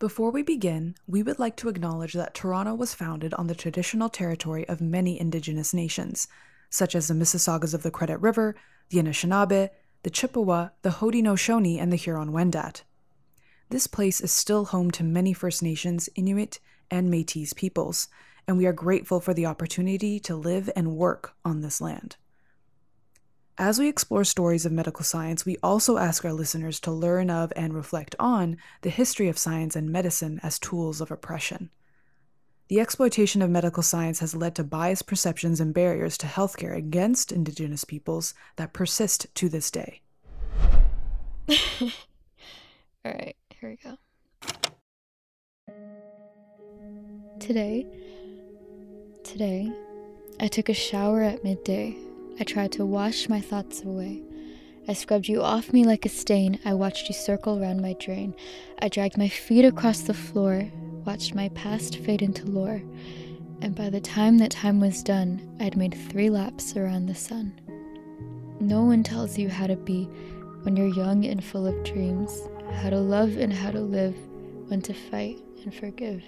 Before we begin, we would like to acknowledge that Toronto was founded on the traditional territory of many Indigenous nations, such as the Mississaugas of the Credit River, the Anishinaabe, the Chippewa, the Haudenosaunee, and the Huron Wendat. This place is still home to many First Nations, Inuit, and Metis peoples, and we are grateful for the opportunity to live and work on this land. As we explore stories of medical science, we also ask our listeners to learn of and reflect on the history of science and medicine as tools of oppression. The exploitation of medical science has led to biased perceptions and barriers to healthcare against Indigenous peoples that persist to this day. All right, here we go. Today, today, I took a shower at midday I tried to wash my thoughts away. I scrubbed you off me like a stain. I watched you circle round my drain. I dragged my feet across the floor, watched my past fade into lore. And by the time that time was done, I'd made three laps around the sun. No one tells you how to be when you're young and full of dreams, how to love and how to live, when to fight and forgive.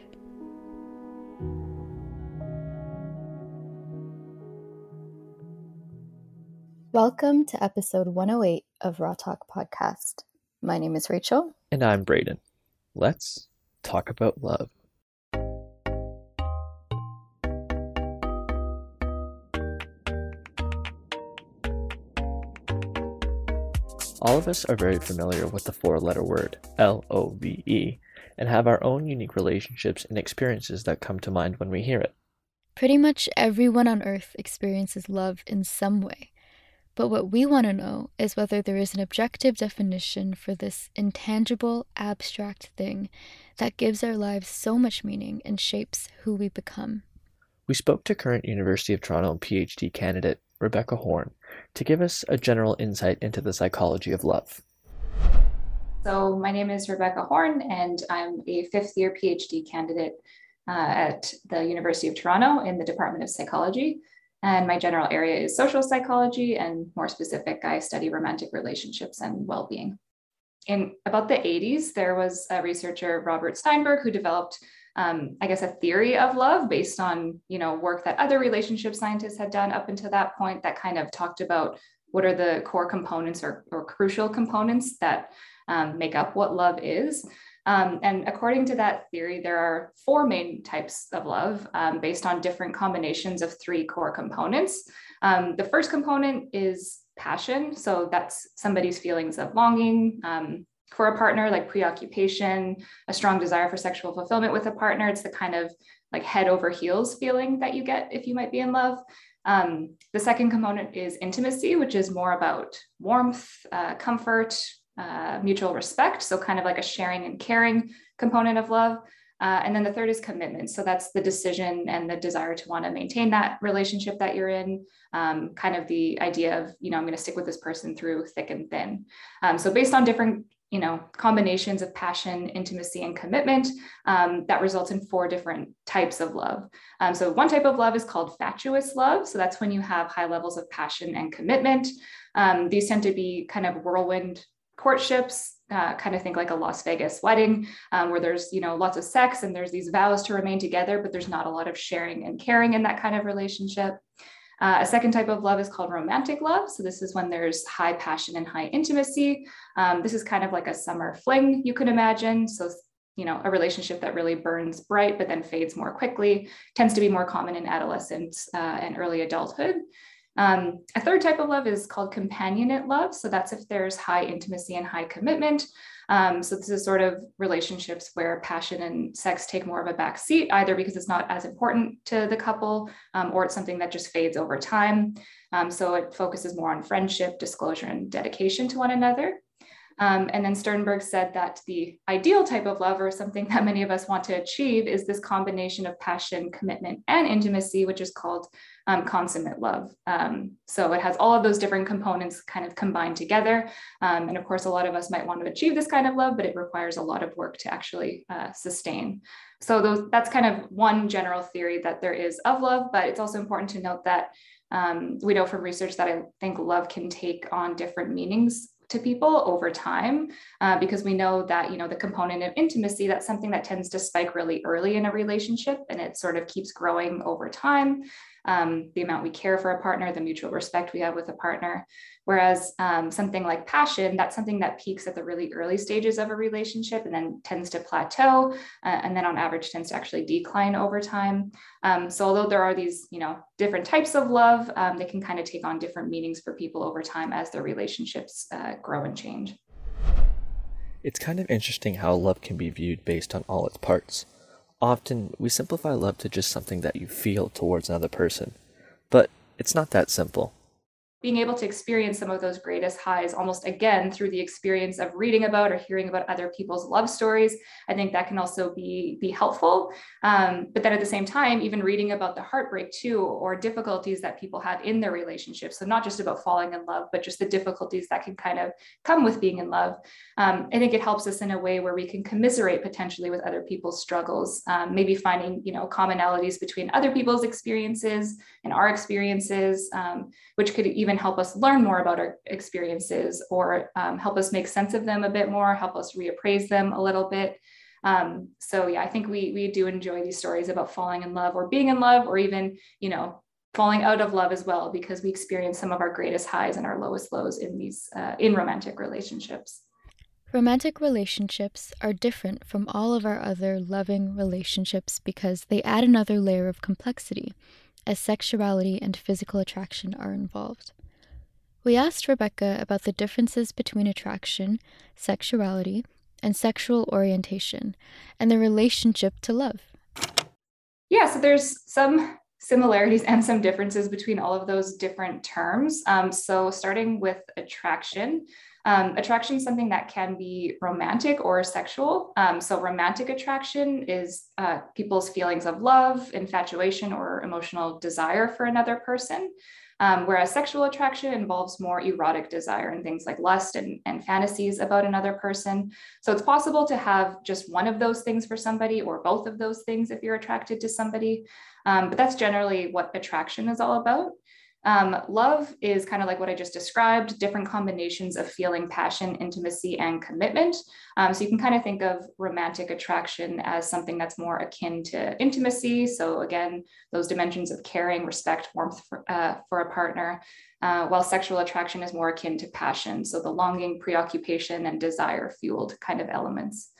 Welcome to episode 108 of Raw Talk Podcast. My name is Rachel. And I'm Braden. Let's talk about love. All of us are very familiar with the four letter word, L O V E, and have our own unique relationships and experiences that come to mind when we hear it. Pretty much everyone on earth experiences love in some way. But what we want to know is whether there is an objective definition for this intangible, abstract thing that gives our lives so much meaning and shapes who we become. We spoke to current University of Toronto PhD candidate Rebecca Horn to give us a general insight into the psychology of love. So, my name is Rebecca Horn, and I'm a fifth year PhD candidate uh, at the University of Toronto in the Department of Psychology. And my general area is social psychology, and more specific, I study romantic relationships and well being. In about the 80s, there was a researcher, Robert Sternberg, who developed, um, I guess, a theory of love based on you know work that other relationship scientists had done up until that point that kind of talked about what are the core components or, or crucial components that um, make up what love is. Um, and according to that theory, there are four main types of love um, based on different combinations of three core components. Um, the first component is passion. So that's somebody's feelings of longing um, for a partner, like preoccupation, a strong desire for sexual fulfillment with a partner. It's the kind of like head over heels feeling that you get if you might be in love. Um, the second component is intimacy, which is more about warmth, uh, comfort, uh, mutual respect. So, kind of like a sharing and caring component of love. Uh, and then the third is commitment. So, that's the decision and the desire to want to maintain that relationship that you're in. Um, kind of the idea of, you know, I'm going to stick with this person through thick and thin. Um, so, based on different you know combinations of passion intimacy and commitment um, that results in four different types of love um, so one type of love is called fatuous love so that's when you have high levels of passion and commitment um, these tend to be kind of whirlwind courtships uh, kind of think like a las vegas wedding um, where there's you know lots of sex and there's these vows to remain together but there's not a lot of sharing and caring in that kind of relationship uh, a second type of love is called romantic love. So, this is when there's high passion and high intimacy. Um, this is kind of like a summer fling, you could imagine. So, you know, a relationship that really burns bright but then fades more quickly tends to be more common in adolescence uh, and early adulthood. Um, a third type of love is called companionate love. So that's if there's high intimacy and high commitment. Um, so this is sort of relationships where passion and sex take more of a back seat, either because it's not as important to the couple um, or it's something that just fades over time. Um, so it focuses more on friendship, disclosure, and dedication to one another. Um, and then Sternberg said that the ideal type of love, or something that many of us want to achieve, is this combination of passion, commitment, and intimacy, which is called um, consummate love. Um, so it has all of those different components kind of combined together. Um, and of course, a lot of us might want to achieve this kind of love, but it requires a lot of work to actually uh, sustain. So those, that's kind of one general theory that there is of love, but it's also important to note that um, we know from research that I think love can take on different meanings to people over time uh, because we know that you know the component of intimacy that's something that tends to spike really early in a relationship and it sort of keeps growing over time um, the amount we care for a partner the mutual respect we have with a partner. Whereas um, something like passion that's something that peaks at the really early stages of a relationship and then tends to plateau uh, and then on average tends to actually decline over time. Um, so although there are these you know different types of love um, they can kind of take on different meanings for people over time as their relationships uh, grow and change. It's kind of interesting how love can be viewed based on all its parts. Often, we simplify love to just something that you feel towards another person, but it's not that simple being able to experience some of those greatest highs almost again through the experience of reading about or hearing about other people's love stories. I think that can also be be helpful. Um, but then at the same time even reading about the heartbreak too or difficulties that people have in their relationships. So not just about falling in love but just the difficulties that can kind of come with being in love. Um, i think it helps us in a way where we can commiserate potentially with other people's struggles um, maybe finding you know commonalities between other people's experiences and our experiences um, which could even even help us learn more about our experiences or um, help us make sense of them a bit more, help us reappraise them a little bit. Um, so yeah, I think we we do enjoy these stories about falling in love or being in love or even, you know, falling out of love as well because we experience some of our greatest highs and our lowest lows in these uh, in romantic relationships. Romantic relationships are different from all of our other loving relationships because they add another layer of complexity as sexuality and physical attraction are involved. We asked Rebecca about the differences between attraction, sexuality, and sexual orientation, and the relationship to love. Yeah, so there's some similarities and some differences between all of those different terms. Um, so, starting with attraction, um, attraction is something that can be romantic or sexual. Um, so, romantic attraction is uh, people's feelings of love, infatuation, or emotional desire for another person. Um, whereas sexual attraction involves more erotic desire and things like lust and, and fantasies about another person. So it's possible to have just one of those things for somebody or both of those things if you're attracted to somebody. Um, but that's generally what attraction is all about. Um, love is kind of like what I just described different combinations of feeling passion, intimacy, and commitment. Um, so you can kind of think of romantic attraction as something that's more akin to intimacy. So, again, those dimensions of caring, respect, warmth for, uh, for a partner, uh, while sexual attraction is more akin to passion. So, the longing, preoccupation, and desire fueled kind of elements.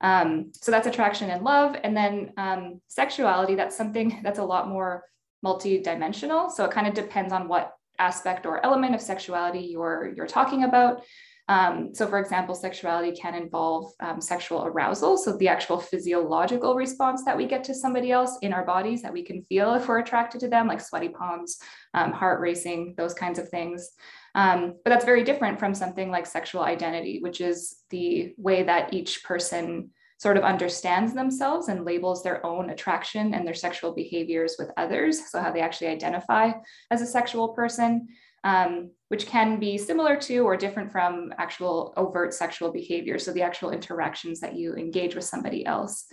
Um, so that's attraction and love. And then um, sexuality, that's something that's a lot more multi-dimensional. So it kind of depends on what aspect or element of sexuality you're you're talking about. Um, so, for example, sexuality can involve um, sexual arousal. So, the actual physiological response that we get to somebody else in our bodies that we can feel if we're attracted to them, like sweaty palms, um, heart racing, those kinds of things. Um, but that's very different from something like sexual identity, which is the way that each person sort of understands themselves and labels their own attraction and their sexual behaviors with others. So, how they actually identify as a sexual person, um, which can be similar to or different from actual overt sexual behavior. So, the actual interactions that you engage with somebody else.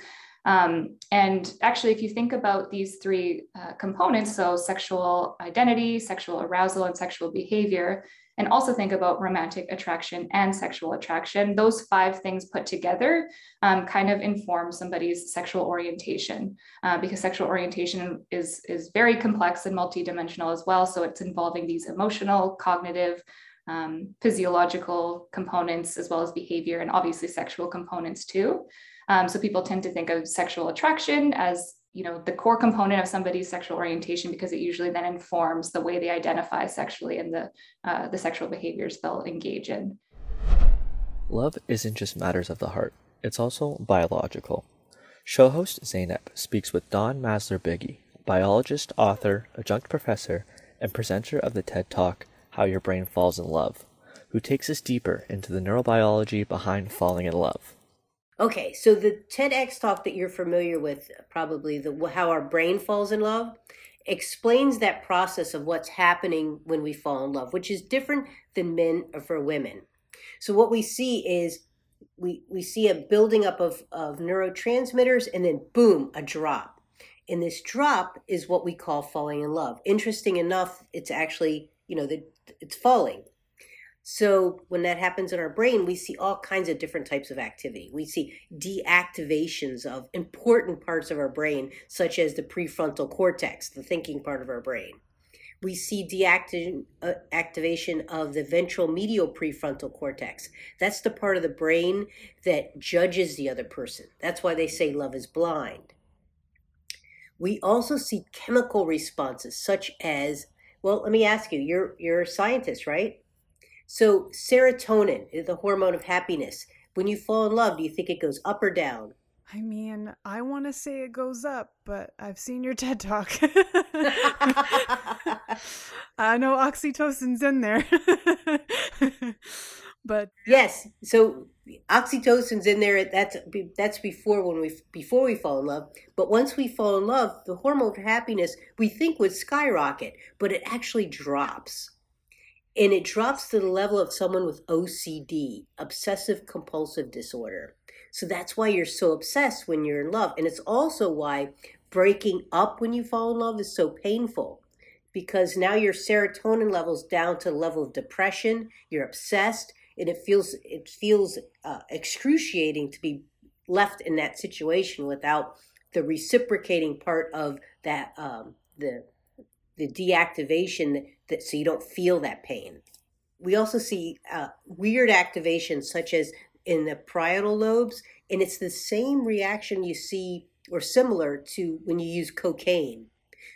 Um, and actually, if you think about these three uh, components, so sexual identity, sexual arousal, and sexual behavior, and also think about romantic attraction and sexual attraction. Those five things put together um, kind of inform somebody's sexual orientation uh, because sexual orientation is, is very complex and multidimensional as well. So it's involving these emotional, cognitive, um, physiological components as well as behavior and obviously sexual components too. Um, so people tend to think of sexual attraction as you know the core component of somebody's sexual orientation because it usually then informs the way they identify sexually and the uh, the sexual behaviors they'll engage in. Love isn't just matters of the heart it's also biological. Show host zainab speaks with Dawn Maslar biggie biologist author adjunct professor and presenter of the ted talk how your brain falls in love who takes us deeper into the neurobiology behind falling in love Okay, so the TEDx talk that you're familiar with, probably the how our brain falls in love, explains that process of what's happening when we fall in love, which is different than men or for women. So what we see is we we see a building up of, of neurotransmitters and then boom, a drop. And this drop is what we call falling in love. Interesting enough, it's actually, you know, the, it's falling. So when that happens in our brain, we see all kinds of different types of activity. We see deactivations of important parts of our brain, such as the prefrontal cortex, the thinking part of our brain. We see deactivation uh, of the ventral medial prefrontal cortex. That's the part of the brain that judges the other person. That's why they say love is blind. We also see chemical responses, such as, well, let me ask you, you're, you're a scientist, right? So, serotonin is the hormone of happiness. When you fall in love, do you think it goes up or down? I mean, I want to say it goes up, but I've seen your TED talk. I know oxytocin's in there. but yes, so oxytocin's in there. That's that's before when we before we fall in love. But once we fall in love, the hormone of happiness we think would skyrocket, but it actually drops and it drops to the level of someone with OCD, obsessive compulsive disorder. So that's why you're so obsessed when you're in love. And it's also why breaking up when you fall in love is so painful because now your serotonin levels down to the level of depression, you're obsessed, and it feels it feels uh, excruciating to be left in that situation without the reciprocating part of that um, the the deactivation that so you don't feel that pain. We also see uh, weird activation such as in the parietal lobes, and it's the same reaction you see or similar to when you use cocaine.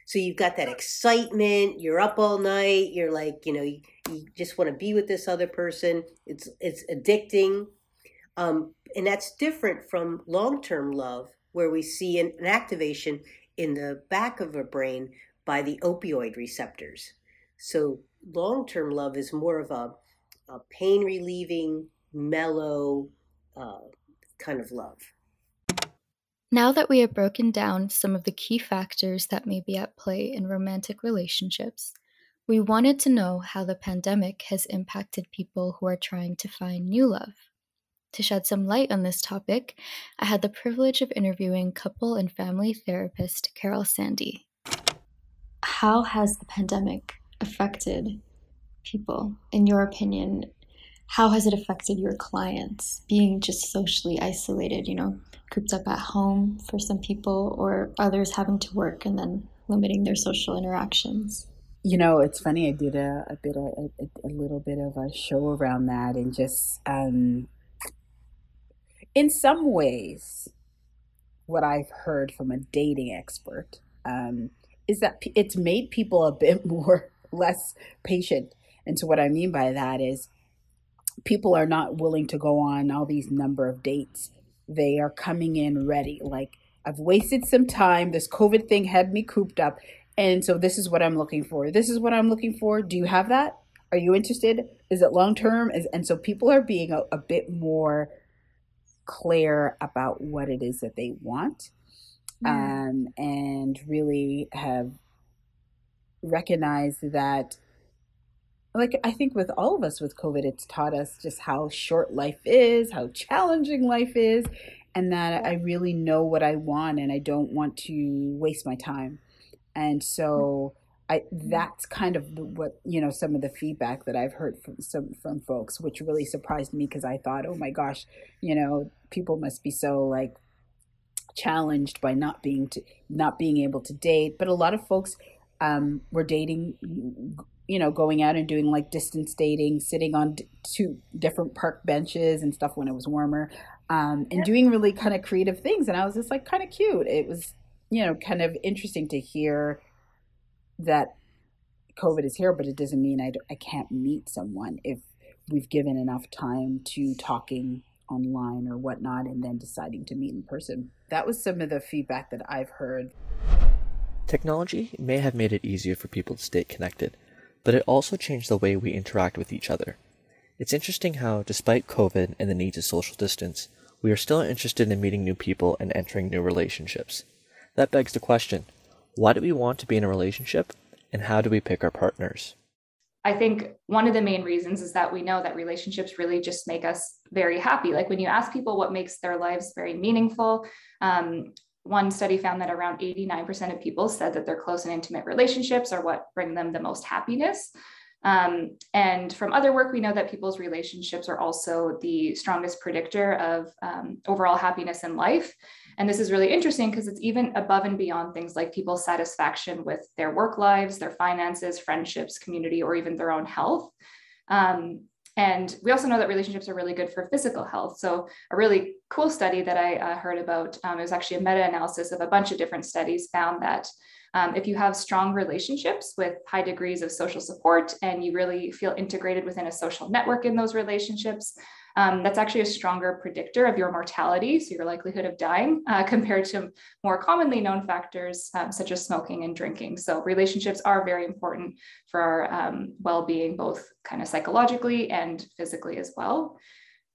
So you've got that excitement, you're up all night, you're like, you know, you, you just want to be with this other person. It's it's addicting. Um, and that's different from long-term love where we see an, an activation in the back of our brain by the opioid receptors. So long term love is more of a, a pain relieving, mellow uh, kind of love. Now that we have broken down some of the key factors that may be at play in romantic relationships, we wanted to know how the pandemic has impacted people who are trying to find new love. To shed some light on this topic, I had the privilege of interviewing couple and family therapist Carol Sandy. How has the pandemic affected people, in your opinion? How has it affected your clients being just socially isolated, you know, cooped up at home for some people, or others having to work and then limiting their social interactions? You know, it's funny. I did a, a bit, a, a, little bit of a show around that, and just um, in some ways, what I've heard from a dating expert um, is that it's made people a bit more less patient. And so what I mean by that is people are not willing to go on all these number of dates. They are coming in ready. Like I've wasted some time. This COVID thing had me cooped up. And so this is what I'm looking for. This is what I'm looking for. Do you have that? Are you interested? Is it long term? Is And so people are being a, a bit more clear about what it is that they want um, and really have recognized that like I think with all of us with COVID, it's taught us just how short life is, how challenging life is, and that I really know what I want and I don't want to waste my time. And so I that's kind of what you know some of the feedback that I've heard from some from folks, which really surprised me because I thought, oh my gosh, you know, people must be so like challenged by not being to not being able to date but a lot of folks um, were dating you know going out and doing like distance dating sitting on d- two different park benches and stuff when it was warmer um, and doing really kind of creative things and i was just like kind of cute. It was you know kind of interesting to hear that covid is here but it doesn't mean I, I can't meet someone if we've given enough time to talking online or whatnot and then deciding to meet in person. That was some of the feedback that I've heard. Technology may have made it easier for people to stay connected, but it also changed the way we interact with each other. It's interesting how, despite COVID and the need to social distance, we are still interested in meeting new people and entering new relationships. That begs the question why do we want to be in a relationship, and how do we pick our partners? I think one of the main reasons is that we know that relationships really just make us very happy. Like when you ask people what makes their lives very meaningful, um, one study found that around 89% of people said that their close and intimate relationships are what bring them the most happiness. Um, and from other work, we know that people's relationships are also the strongest predictor of um, overall happiness in life. And this is really interesting because it's even above and beyond things like people's satisfaction with their work lives, their finances, friendships, community, or even their own health. Um, and we also know that relationships are really good for physical health. So, a really cool study that I uh, heard about, um, it was actually a meta analysis of a bunch of different studies, found that um, if you have strong relationships with high degrees of social support and you really feel integrated within a social network in those relationships, um, that's actually a stronger predictor of your mortality, so your likelihood of dying, uh, compared to more commonly known factors um, such as smoking and drinking. So relationships are very important for our um, well-being, both kind of psychologically and physically as well.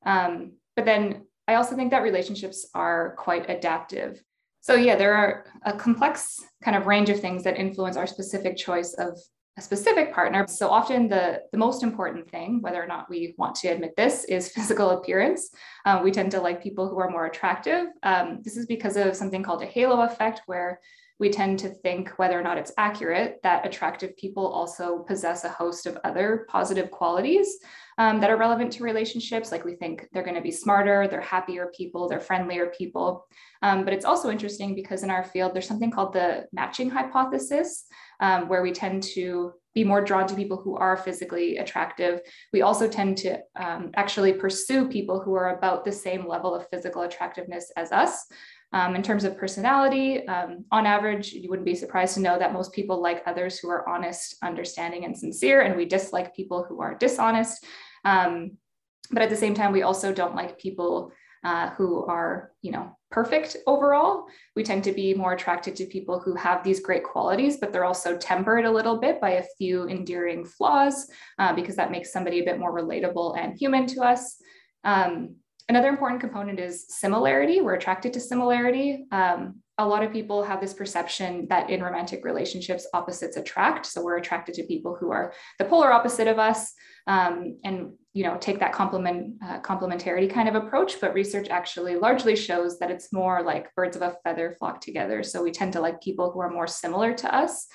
Um, but then I also think that relationships are quite adaptive. So yeah, there are a complex kind of range of things that influence our specific choice of a specific partner. So often the, the most important thing, whether or not we want to admit this, is physical appearance. Uh, we tend to like people who are more attractive. Um, this is because of something called a halo effect, where we tend to think whether or not it's accurate that attractive people also possess a host of other positive qualities um, that are relevant to relationships. Like we think they're going to be smarter, they're happier people, they're friendlier people. Um, but it's also interesting because in our field, there's something called the matching hypothesis, um, where we tend to be more drawn to people who are physically attractive. We also tend to um, actually pursue people who are about the same level of physical attractiveness as us. Um, in terms of personality, um, on average, you wouldn't be surprised to know that most people like others who are honest, understanding, and sincere, and we dislike people who are dishonest. Um, but at the same time, we also don't like people uh, who are, you know, perfect overall. We tend to be more attracted to people who have these great qualities, but they're also tempered a little bit by a few endearing flaws uh, because that makes somebody a bit more relatable and human to us. Um, another important component is similarity. We're attracted to similarity. Um, a lot of people have this perception that in romantic relationships, opposites attract. So we're attracted to people who are the polar opposite of us um, and you know take that complement uh, complementarity kind of approach. But research actually largely shows that it's more like birds of a feather flock together. So we tend to like people who are more similar to us.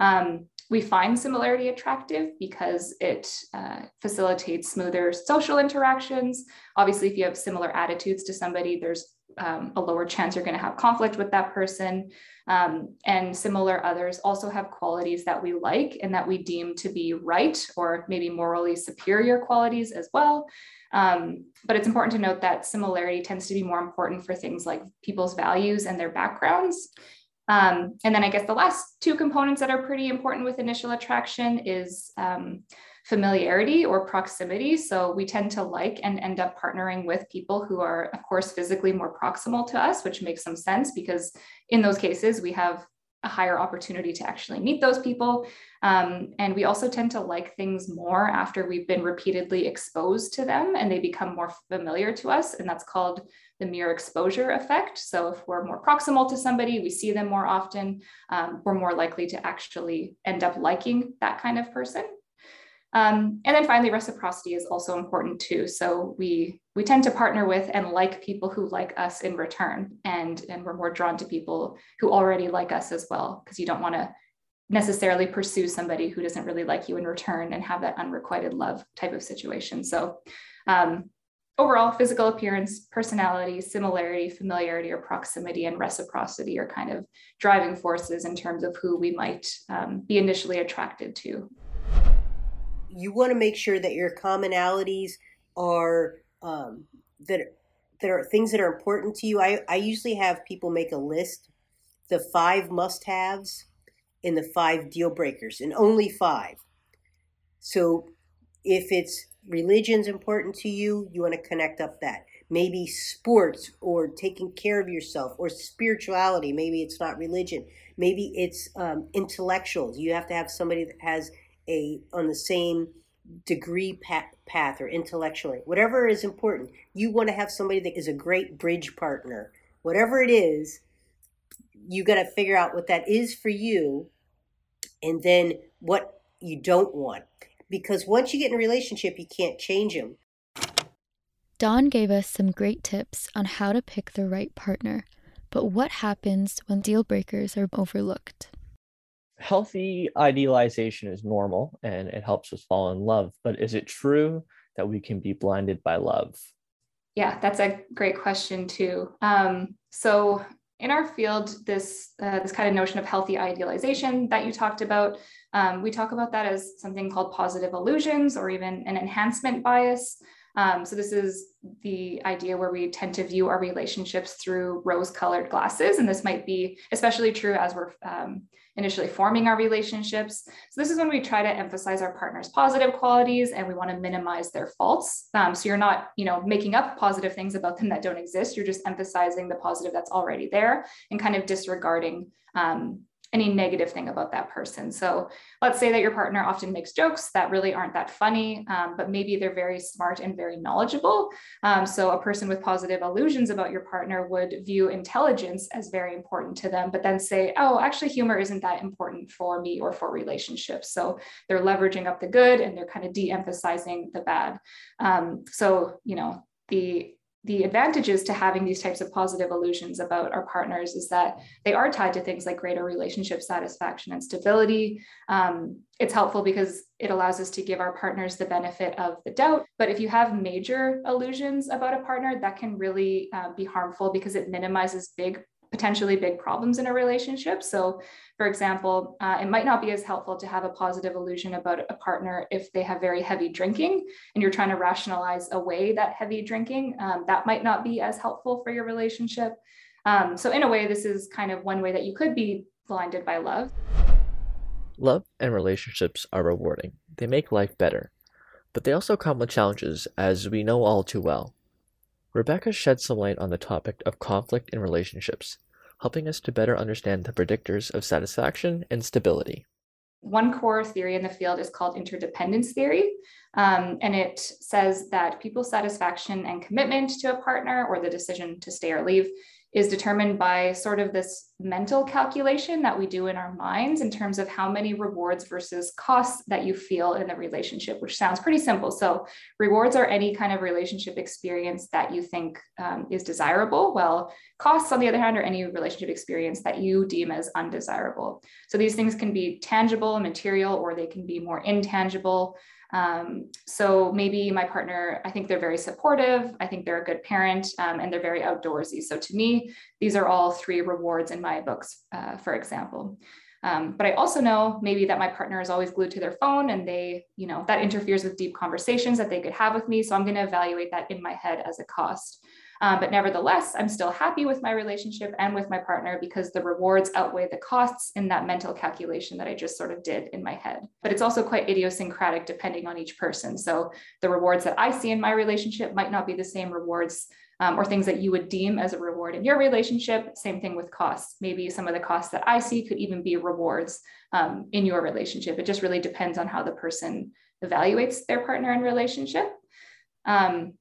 Um, we find similarity attractive because it uh, facilitates smoother social interactions. Obviously if you have similar attitudes to somebody there's um, a lower chance you're going to have conflict with that person. Um, and similar others also have qualities that we like and that we deem to be right or maybe morally superior qualities as well. Um, but it's important to note that similarity tends to be more important for things like people's values and their backgrounds. Um, and then I guess the last two components that are pretty important with initial attraction is um, familiarity or proximity. So we tend to like and end up partnering with people who are, of course, physically more proximal to us, which makes some sense because in those cases we have a higher opportunity to actually meet those people. Um, and we also tend to like things more after we've been repeatedly exposed to them and they become more familiar to us. And that's called the mere exposure effect. So if we're more proximal to somebody, we see them more often, um, we're more likely to actually end up liking that kind of person. Um, and then finally, reciprocity is also important too. So we we tend to partner with and like people who like us in return, and and we're more drawn to people who already like us as well, because you don't want to necessarily pursue somebody who doesn't really like you in return and have that unrequited love type of situation. So um, overall, physical appearance, personality, similarity, familiarity, or proximity, and reciprocity are kind of driving forces in terms of who we might um, be initially attracted to you want to make sure that your commonalities are um, that that are things that are important to you. I, I usually have people make a list, the five must haves and the five deal breakers, and only five. So if it's religion's important to you, you want to connect up that. Maybe sports or taking care of yourself or spirituality. Maybe it's not religion. Maybe it's um, intellectuals. You have to have somebody that has a on the same degree path, path or intellectually. Whatever is important. You want to have somebody that is a great bridge partner. Whatever it is you got to figure out what that is for you and then what you don't want. Because once you get in a relationship you can't change them Dawn gave us some great tips on how to pick the right partner but what happens when deal breakers are overlooked healthy idealization is normal and it helps us fall in love, but is it true that we can be blinded by love? Yeah, that's a great question too. Um, so in our field, this uh, this kind of notion of healthy idealization that you talked about, um, we talk about that as something called positive illusions or even an enhancement bias. Um, so this is the idea where we tend to view our relationships through rose-colored glasses, and this might be especially true as we're um, initially forming our relationships. So this is when we try to emphasize our partner's positive qualities and we want to minimize their faults. Um, so you're not, you know, making up positive things about them that don't exist. You're just emphasizing the positive that's already there and kind of disregarding um, any negative thing about that person. So let's say that your partner often makes jokes that really aren't that funny, um, but maybe they're very smart and very knowledgeable. Um, so a person with positive illusions about your partner would view intelligence as very important to them, but then say, oh, actually, humor isn't that important for me or for relationships. So they're leveraging up the good and they're kind of de emphasizing the bad. Um, so, you know, the the advantages to having these types of positive illusions about our partners is that they are tied to things like greater relationship satisfaction and stability. Um, it's helpful because it allows us to give our partners the benefit of the doubt. But if you have major illusions about a partner, that can really uh, be harmful because it minimizes big potentially big problems in a relationship. So, for example, uh, it might not be as helpful to have a positive illusion about a partner if they have very heavy drinking and you're trying to rationalize away that heavy drinking. Um, that might not be as helpful for your relationship. Um, so, in a way, this is kind of one way that you could be blinded by love. Love and relationships are rewarding, they make life better, but they also come with challenges, as we know all too well. Rebecca sheds some light on the topic of conflict in relationships, helping us to better understand the predictors of satisfaction and stability. One core theory in the field is called interdependence theory. Um, and it says that people's satisfaction and commitment to a partner or the decision to stay or leave is determined by sort of this mental calculation that we do in our minds in terms of how many rewards versus costs that you feel in the relationship, which sounds pretty simple. So, rewards are any kind of relationship experience that you think um, is desirable, well, costs, on the other hand, are any relationship experience that you deem as undesirable. So, these things can be tangible, material, or they can be more intangible. Um, so maybe my partner, I think they're very supportive. I think they're a good parent um, and they're very outdoorsy. So to me, these are all three rewards in my books, uh, for example. Um, but I also know maybe that my partner is always glued to their phone and they, you know, that interferes with deep conversations that they could have with me. So I'm going to evaluate that in my head as a cost. Um, but nevertheless, I'm still happy with my relationship and with my partner because the rewards outweigh the costs in that mental calculation that I just sort of did in my head. But it's also quite idiosyncratic depending on each person. So the rewards that I see in my relationship might not be the same rewards um, or things that you would deem as a reward in your relationship. Same thing with costs. Maybe some of the costs that I see could even be rewards um, in your relationship. It just really depends on how the person evaluates their partner and relationship. Um,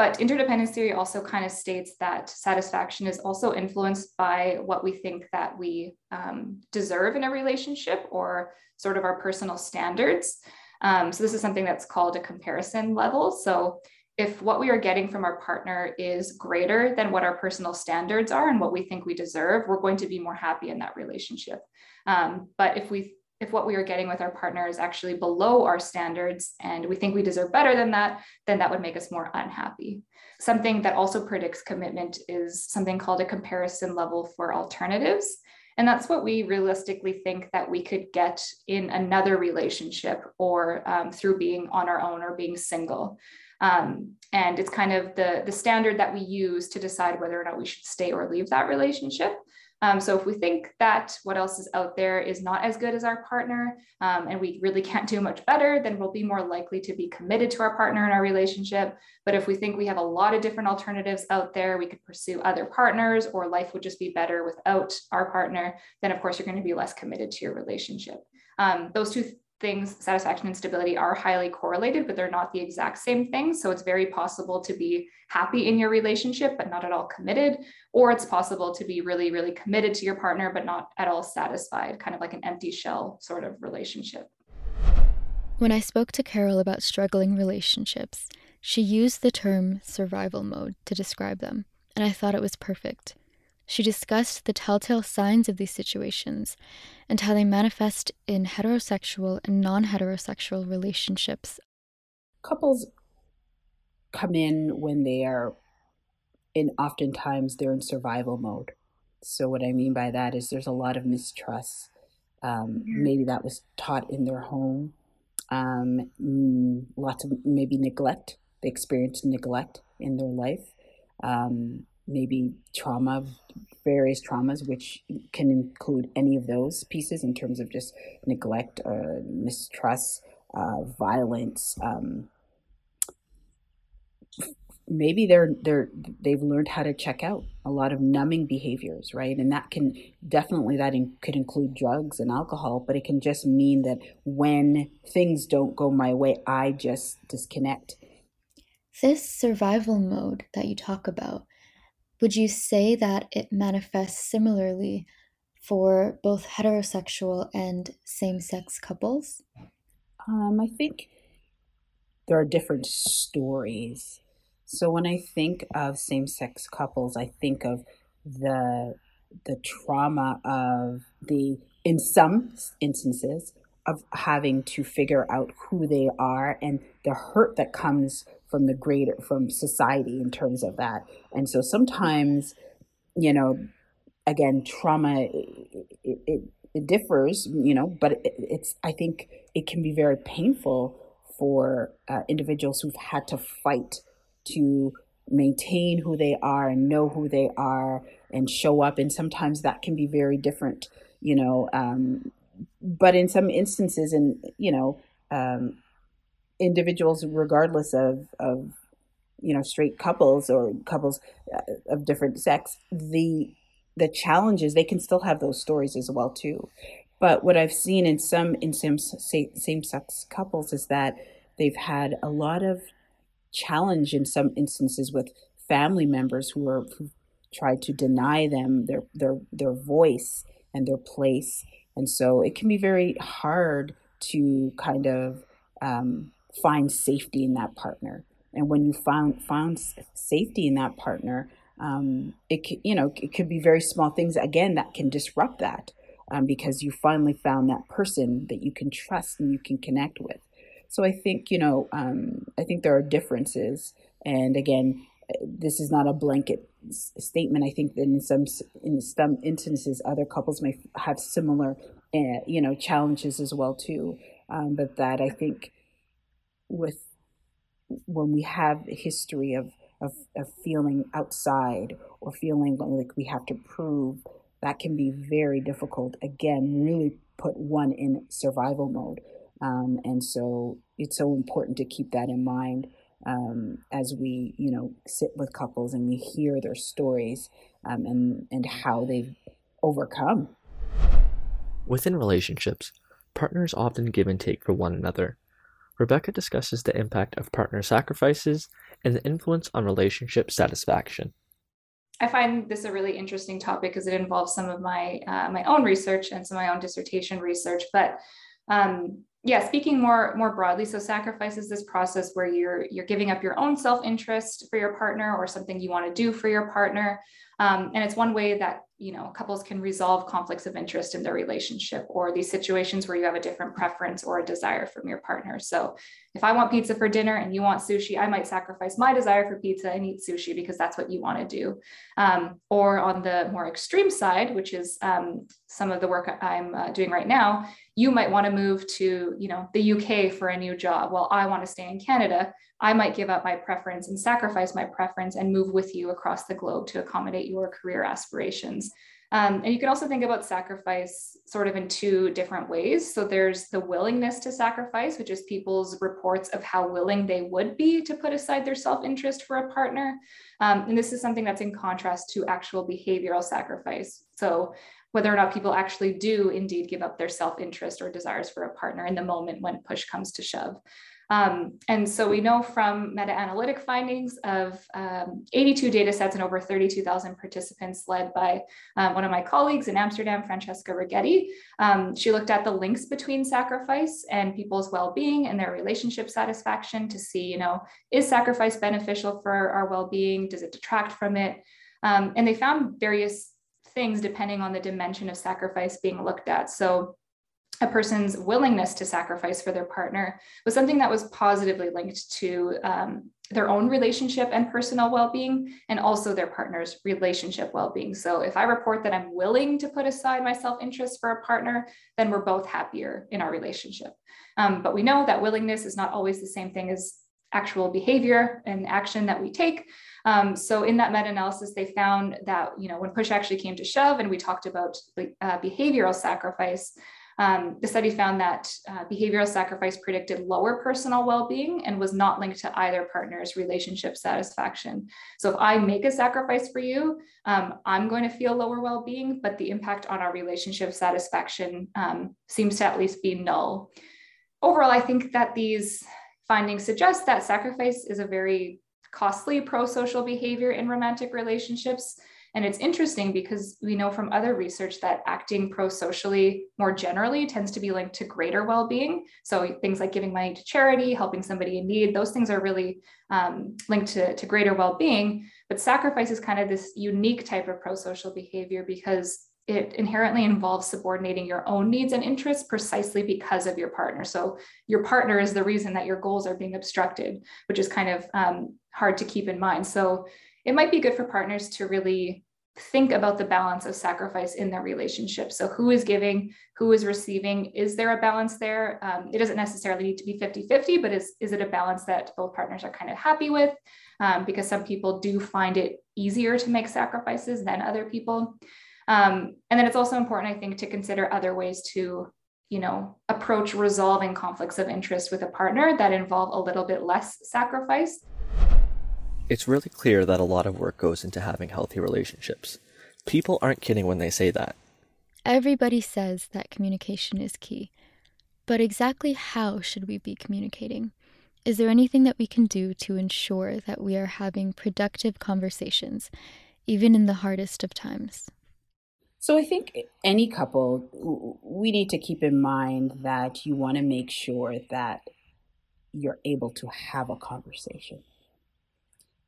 but interdependence theory also kind of states that satisfaction is also influenced by what we think that we um, deserve in a relationship or sort of our personal standards. Um, so this is something that's called a comparison level. So if what we are getting from our partner is greater than what our personal standards are and what we think we deserve, we're going to be more happy in that relationship. Um, but if we if what we are getting with our partner is actually below our standards and we think we deserve better than that, then that would make us more unhappy. Something that also predicts commitment is something called a comparison level for alternatives. And that's what we realistically think that we could get in another relationship or um, through being on our own or being single. Um, and it's kind of the, the standard that we use to decide whether or not we should stay or leave that relationship. Um, so if we think that what else is out there is not as good as our partner um, and we really can't do much better, then we'll be more likely to be committed to our partner in our relationship. But if we think we have a lot of different alternatives out there, we could pursue other partners or life would just be better without our partner, then of course you're going to be less committed to your relationship. Um, those two things, satisfaction and stability, are highly correlated, but they're not the exact same thing. So it's very possible to be happy in your relationship, but not at all committed. Or it's possible to be really, really committed to your partner, but not at all satisfied, kind of like an empty shell sort of relationship. When I spoke to Carol about struggling relationships, she used the term survival mode to describe them, and I thought it was perfect. She discussed the telltale signs of these situations and how they manifest in heterosexual and non heterosexual relationships. Couples come in when they are in oftentimes they're in survival mode. So what I mean by that is there's a lot of mistrust. Um, maybe that was taught in their home. Um, mm, lots of maybe neglect. They experience neglect in their life. Um, maybe trauma, various traumas, which can include any of those pieces in terms of just neglect, uh, mistrust, uh, violence. Um, maybe they're they're they've learned how to check out a lot of numbing behaviors right and that can definitely that in, could include drugs and alcohol but it can just mean that when things don't go my way i just disconnect this survival mode that you talk about would you say that it manifests similarly for both heterosexual and same-sex couples? Um, i think there are different stories. So when I think of same-sex couples, I think of the the trauma of the in some instances of having to figure out who they are and the hurt that comes from the greater from society in terms of that. And so sometimes, you know, again, trauma it, it, it differs, you know, but it, it's I think it can be very painful for uh, individuals who've had to fight to maintain who they are and know who they are and show up. And sometimes that can be very different, you know. Um, but in some instances, and you know, um, individuals, regardless of of you know straight couples or couples uh, of different sex, the the challenges they can still have those stories as well too. But what I've seen in some in some same sex couples is that they've had a lot of challenge in some instances with family members who are who tried to deny them their their their voice and their place and so it can be very hard to kind of um, find safety in that partner and when you found found safety in that partner um, it can, you know it could be very small things again that can disrupt that um, because you finally found that person that you can trust and you can connect with so I think, you know, um, I think there are differences. And again, this is not a blanket statement. I think that in some in some instances, other couples may have similar, uh, you know, challenges as well too. Um, but that I think with when we have a history of, of of feeling outside or feeling like we have to prove, that can be very difficult. Again, really put one in survival mode. Um, and so it's so important to keep that in mind um, as we, you know, sit with couples and we hear their stories um, and, and how they've overcome. Within relationships, partners often give and take for one another. Rebecca discusses the impact of partner sacrifices and the influence on relationship satisfaction. I find this a really interesting topic because it involves some of my uh, my own research and some of my own dissertation research. But um, yeah speaking more more broadly so sacrifice is this process where you're you're giving up your own self-interest for your partner or something you want to do for your partner. Um, and it's one way that you know couples can resolve conflicts of interest in their relationship or these situations where you have a different preference or a desire from your partner. So if i want pizza for dinner and you want sushi i might sacrifice my desire for pizza and eat sushi because that's what you want to do. Um, or on the more extreme side which is um, some of the work i'm uh, doing right now you might want to move to you know the uk for a new job while i want to stay in canada I might give up my preference and sacrifice my preference and move with you across the globe to accommodate your career aspirations. Um, and you can also think about sacrifice sort of in two different ways. So there's the willingness to sacrifice, which is people's reports of how willing they would be to put aside their self interest for a partner. Um, and this is something that's in contrast to actual behavioral sacrifice. So whether or not people actually do indeed give up their self interest or desires for a partner in the moment when push comes to shove. Um, and so we know from meta-analytic findings of um, 82 data sets and over 32,000 participants led by um, one of my colleagues in Amsterdam, Francesca Righetti. Um, she looked at the links between sacrifice and people's well-being and their relationship satisfaction to see, you know, is sacrifice beneficial for our well-being? Does it detract from it? Um, and they found various things depending on the dimension of sacrifice being looked at. So a person's willingness to sacrifice for their partner was something that was positively linked to um, their own relationship and personal well-being and also their partner's relationship well-being. So if i report that i'm willing to put aside my self-interest for a partner then we're both happier in our relationship. Um, but we know that willingness is not always the same thing as actual behavior and action that we take um, so in that meta-analysis they found that you know when push actually came to shove and we talked about uh, behavioral sacrifice um, the study found that uh, behavioral sacrifice predicted lower personal well being and was not linked to either partner's relationship satisfaction. So, if I make a sacrifice for you, um, I'm going to feel lower well being, but the impact on our relationship satisfaction um, seems to at least be null. Overall, I think that these findings suggest that sacrifice is a very costly pro social behavior in romantic relationships and it's interesting because we know from other research that acting pro socially more generally tends to be linked to greater well being. So things like giving money to charity, helping somebody in need, those things are really um, linked to, to greater well being. But sacrifice is kind of this unique type of pro social behavior because it inherently involves subordinating your own needs and interests precisely because of your partner. So your partner is the reason that your goals are being obstructed, which is kind of um, hard to keep in mind. So it might be good for partners to really think about the balance of sacrifice in their relationship. So, who is giving, who is receiving? Is there a balance there? Um, it doesn't necessarily need to be 50 50, but is, is it a balance that both partners are kind of happy with? Um, because some people do find it easier to make sacrifices than other people. Um, and then it's also important, I think, to consider other ways to you know approach resolving conflicts of interest with a partner that involve a little bit less sacrifice it's really clear that a lot of work goes into having healthy relationships. People aren't kidding when they say that. Everybody says that communication is key. But exactly how should we be communicating? Is there anything that we can do to ensure that we are having productive conversations, even in the hardest of times? So I think any couple, we need to keep in mind that you want to make sure that you're able to have a conversation.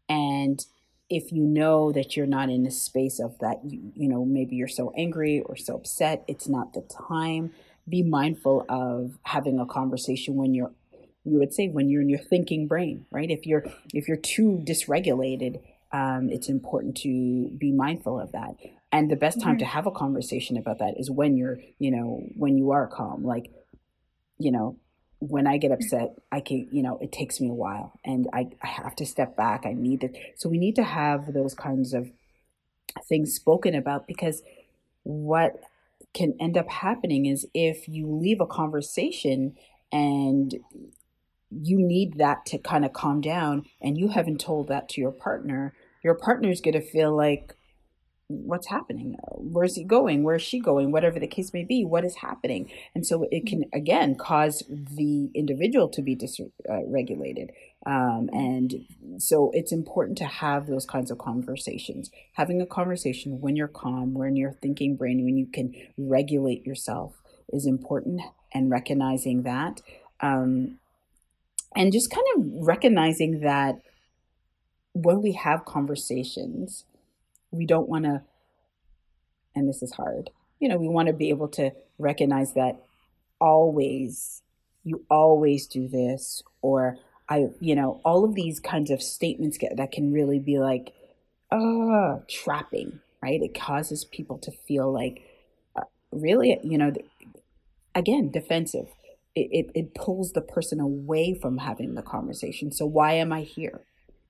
And if you know that you're not in the space of that, you, you know, maybe you're so angry or so upset, it's not the time. Be mindful of having a conversation when you're you would say when you're in your thinking brain right if you're if you're too dysregulated um, it's important to be mindful of that and the best time mm-hmm. to have a conversation about that is when you're you know when you are calm like you know when I get upset, I can, you know, it takes me a while and I, I have to step back. I need it. So we need to have those kinds of things spoken about because what can end up happening is if you leave a conversation and you need that to kind of calm down and you haven't told that to your partner, your partner's going to feel like, what's happening? Where's he going? Where's she going? Whatever the case may be what is happening? And so it can again cause the individual to be dysregulated um, and so it's important to have those kinds of conversations. Having a conversation when you're calm when you're thinking brain when you can regulate yourself is important and recognizing that um, and just kind of recognizing that when we have conversations we don't want to, and this is hard, you know, we want to be able to recognize that always, you always do this, or I, you know, all of these kinds of statements get, that can really be like, uh, trapping, right? It causes people to feel like, uh, really, you know, again, defensive. It, it, it pulls the person away from having the conversation. So why am I here?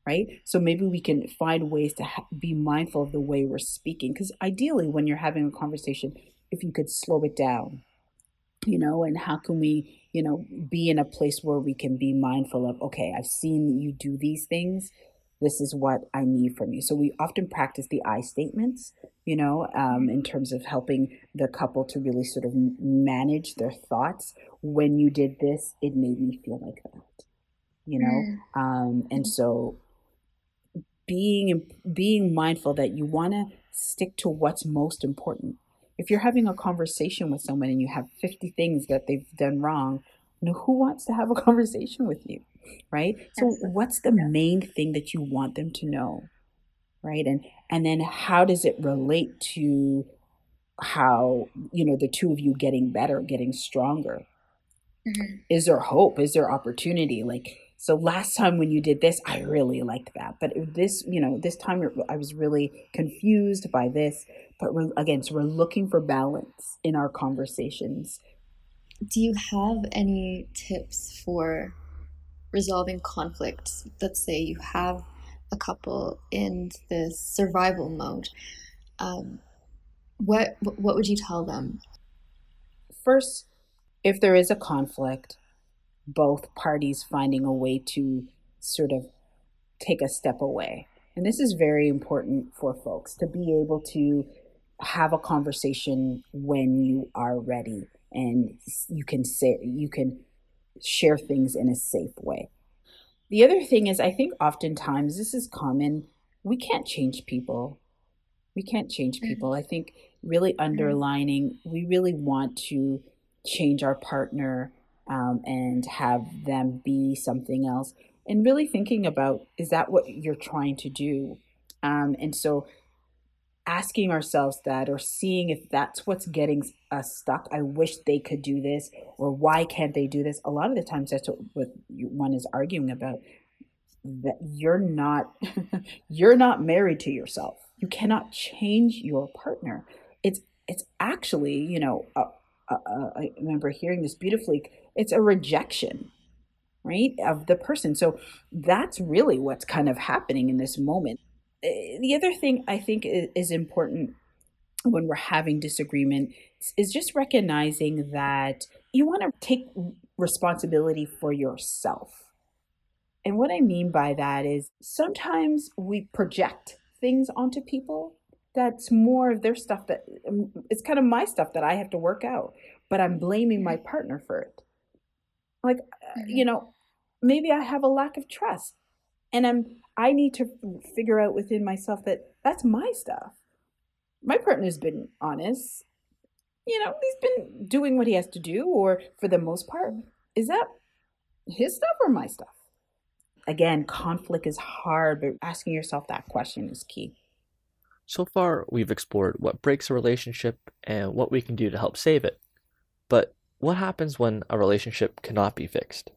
Right? So maybe we can find ways to ha- be mindful of the way we're speaking. Because ideally, when you're having a conversation, if you could slow it down, you know, and how can we, you know, be in a place where we can be mindful of, okay, I've seen you do these things. This is what I need from you. So we often practice the I statements, you know, um, in terms of helping the couple to really sort of manage their thoughts. When you did this, it made me feel like that, you know, mm. um, and so being being mindful that you want to stick to what's most important. If you're having a conversation with someone and you have 50 things that they've done wrong, you know, who wants to have a conversation with you? Right? So what's the main thing that you want them to know? right? And and then how does it relate to how you know the two of you getting better, getting stronger? Mm-hmm. Is there hope? Is there opportunity? Like so last time when you did this, I really liked that. But this, you know, this time I was really confused by this. But we're, again, so we're looking for balance in our conversations. Do you have any tips for resolving conflicts? Let's say you have a couple in this survival mode. Um, what what would you tell them? First, if there is a conflict, both parties finding a way to sort of take a step away. And this is very important for folks to be able to have a conversation when you are ready and you can say you can share things in a safe way. The other thing is I think oftentimes this is common we can't change people. We can't change mm-hmm. people. I think really mm-hmm. underlining we really want to change our partner um, and have them be something else. And really thinking about is that what you're trying to do? Um, and so asking ourselves that or seeing if that's what's getting us stuck. I wish they could do this or why can't they do this? A lot of the times that's what, one is arguing about that you're not you're not married to yourself. You cannot change your partner. It's it's actually you know i remember hearing this beautifully it's a rejection right of the person. So that's really what's kind of happening in this moment. Eh, the other thing i think is important when we're having disagreement is just recognizing that you want to take responsibility for yourself. And what i mean by that is sometimes we project things onto people that's more of their stuff that um, it's kind of my stuff that i have to work out but i'm blaming my partner for it like uh, mm-hmm. you know maybe i have a lack of trust and i'm i need to figure out within myself that that's my stuff. My partner's been honest. You know he's been doing what he has to do or for the most part is that his stuff or my stuff? Again conflict is hard but asking yourself that question is key. So far we've explored what breaks a relationship and what we can do to help save it. But what happens when a relationship cannot be fixed?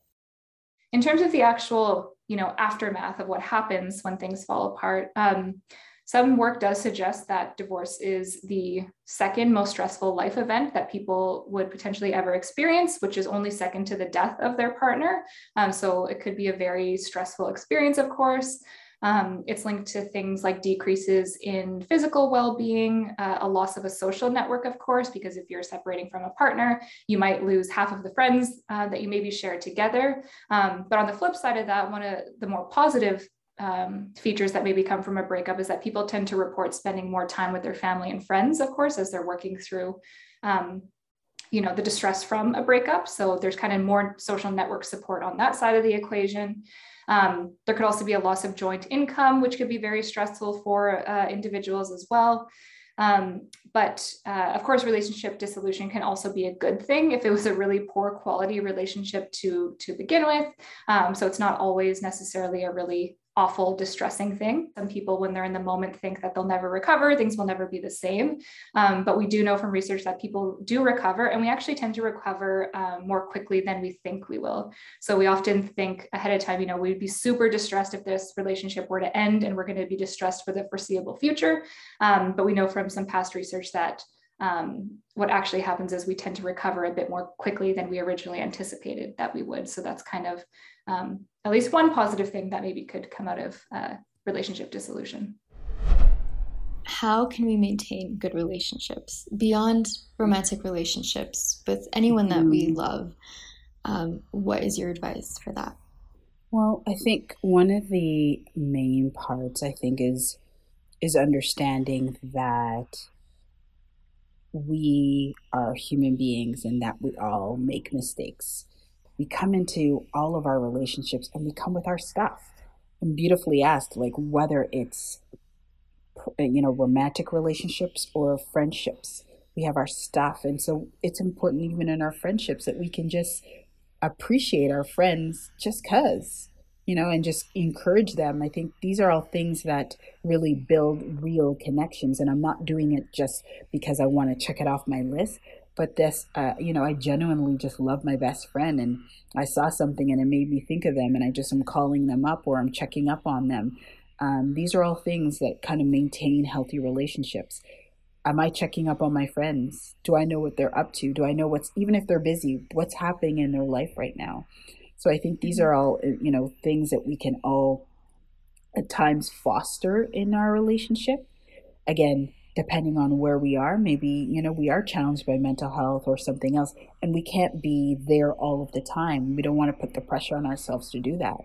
In terms of the actual, you know, aftermath of what happens when things fall apart, um, some work does suggest that divorce is the second most stressful life event that people would potentially ever experience, which is only second to the death of their partner. Um, so it could be a very stressful experience, of course. Um, it's linked to things like decreases in physical well being, uh, a loss of a social network, of course, because if you're separating from a partner, you might lose half of the friends uh, that you maybe share together. Um, but on the flip side of that, one of the more positive um, features that maybe come from a breakup is that people tend to report spending more time with their family and friends, of course, as they're working through um, you know the distress from a breakup so there's kind of more social network support on that side of the equation um, there could also be a loss of joint income, which could be very stressful for uh, individuals as well. Um, but uh, of course, relationship dissolution can also be a good thing if it was a really poor quality relationship to, to begin with. Um, so it's not always necessarily a really awful, distressing thing. Some people, when they're in the moment, think that they'll never recover, things will never be the same. Um, but we do know from research that people do recover, and we actually tend to recover um, more quickly than we think we will. So we often think ahead of time, you know, we'd be super distressed if this relationship were to end, and we're going to be distressed for the foreseeable future. Um, but we know from some past research that um, what actually happens is we tend to recover a bit more quickly than we originally anticipated that we would. So that's kind of um, at least one positive thing that maybe could come out of uh, relationship dissolution. How can we maintain good relationships beyond romantic relationships with anyone that we mm-hmm. love? Um, what is your advice for that? Well, I think one of the main parts I think is is understanding that we are human beings and that we all make mistakes. We come into all of our relationships and we come with our stuff. And beautifully asked, like whether it's you know romantic relationships or friendships, we have our stuff, and so it's important even in our friendships that we can just appreciate our friends just cause you know, and just encourage them. I think these are all things that really build real connections. And I'm not doing it just because I want to check it off my list, but this, uh, you know, I genuinely just love my best friend and I saw something and it made me think of them and I just am calling them up or I'm checking up on them. Um, these are all things that kind of maintain healthy relationships. Am I checking up on my friends? Do I know what they're up to? Do I know what's, even if they're busy, what's happening in their life right now? So I think these mm-hmm. are all, uh, you know, things that we can all at times foster in our relationship. Again, depending on where we are, maybe, you know, we are challenged by mental health or something else, and we can't be there all of the time. We don't want to put the pressure on ourselves to do that.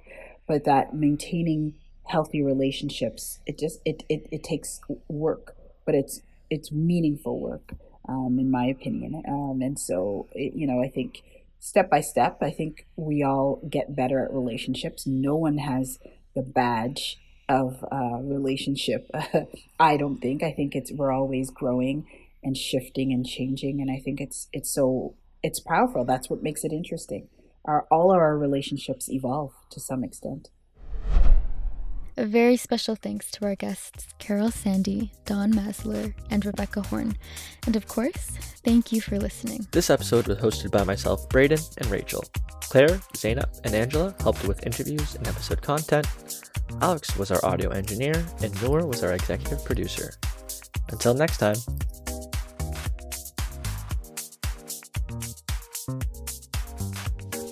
But that maintaining healthy relationships, it just it it, it takes work, but it's it's meaningful work, um, in my opinion. Um, and so, it, you know, I think step by step, I think we all get better at relationships. No one has the badge of uh, relationship. I don't think. I think it's we're always growing and shifting and changing, and I think it's it's so it's powerful. That's what makes it interesting. Our all of our relationships evolve to some extent. A very special thanks to our guests, Carol Sandy, Dawn Maslar, and Rebecca Horn. And of course, thank you for listening. This episode was hosted by myself, Braden, and Rachel. Claire, Zainab, and Angela helped with interviews and episode content. Alex was our audio engineer, and Noor was our executive producer. Until next time.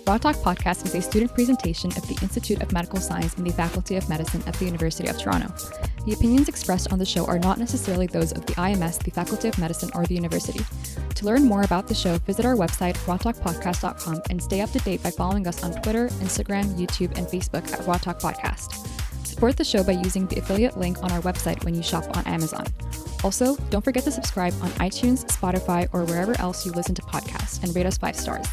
Raw Talk Podcast is a student presentation of the Institute of Medical Science and the Faculty of Medicine at the University of Toronto. The opinions expressed on the show are not necessarily those of the IMS, the Faculty of Medicine, or the university. To learn more about the show, visit our website, rawtalkpodcast.com, and stay up to date by following us on Twitter, Instagram, YouTube, and Facebook at Raw Talk Podcast. Support the show by using the affiliate link on our website when you shop on Amazon. Also, don't forget to subscribe on iTunes, Spotify, or wherever else you listen to podcasts and rate us five stars.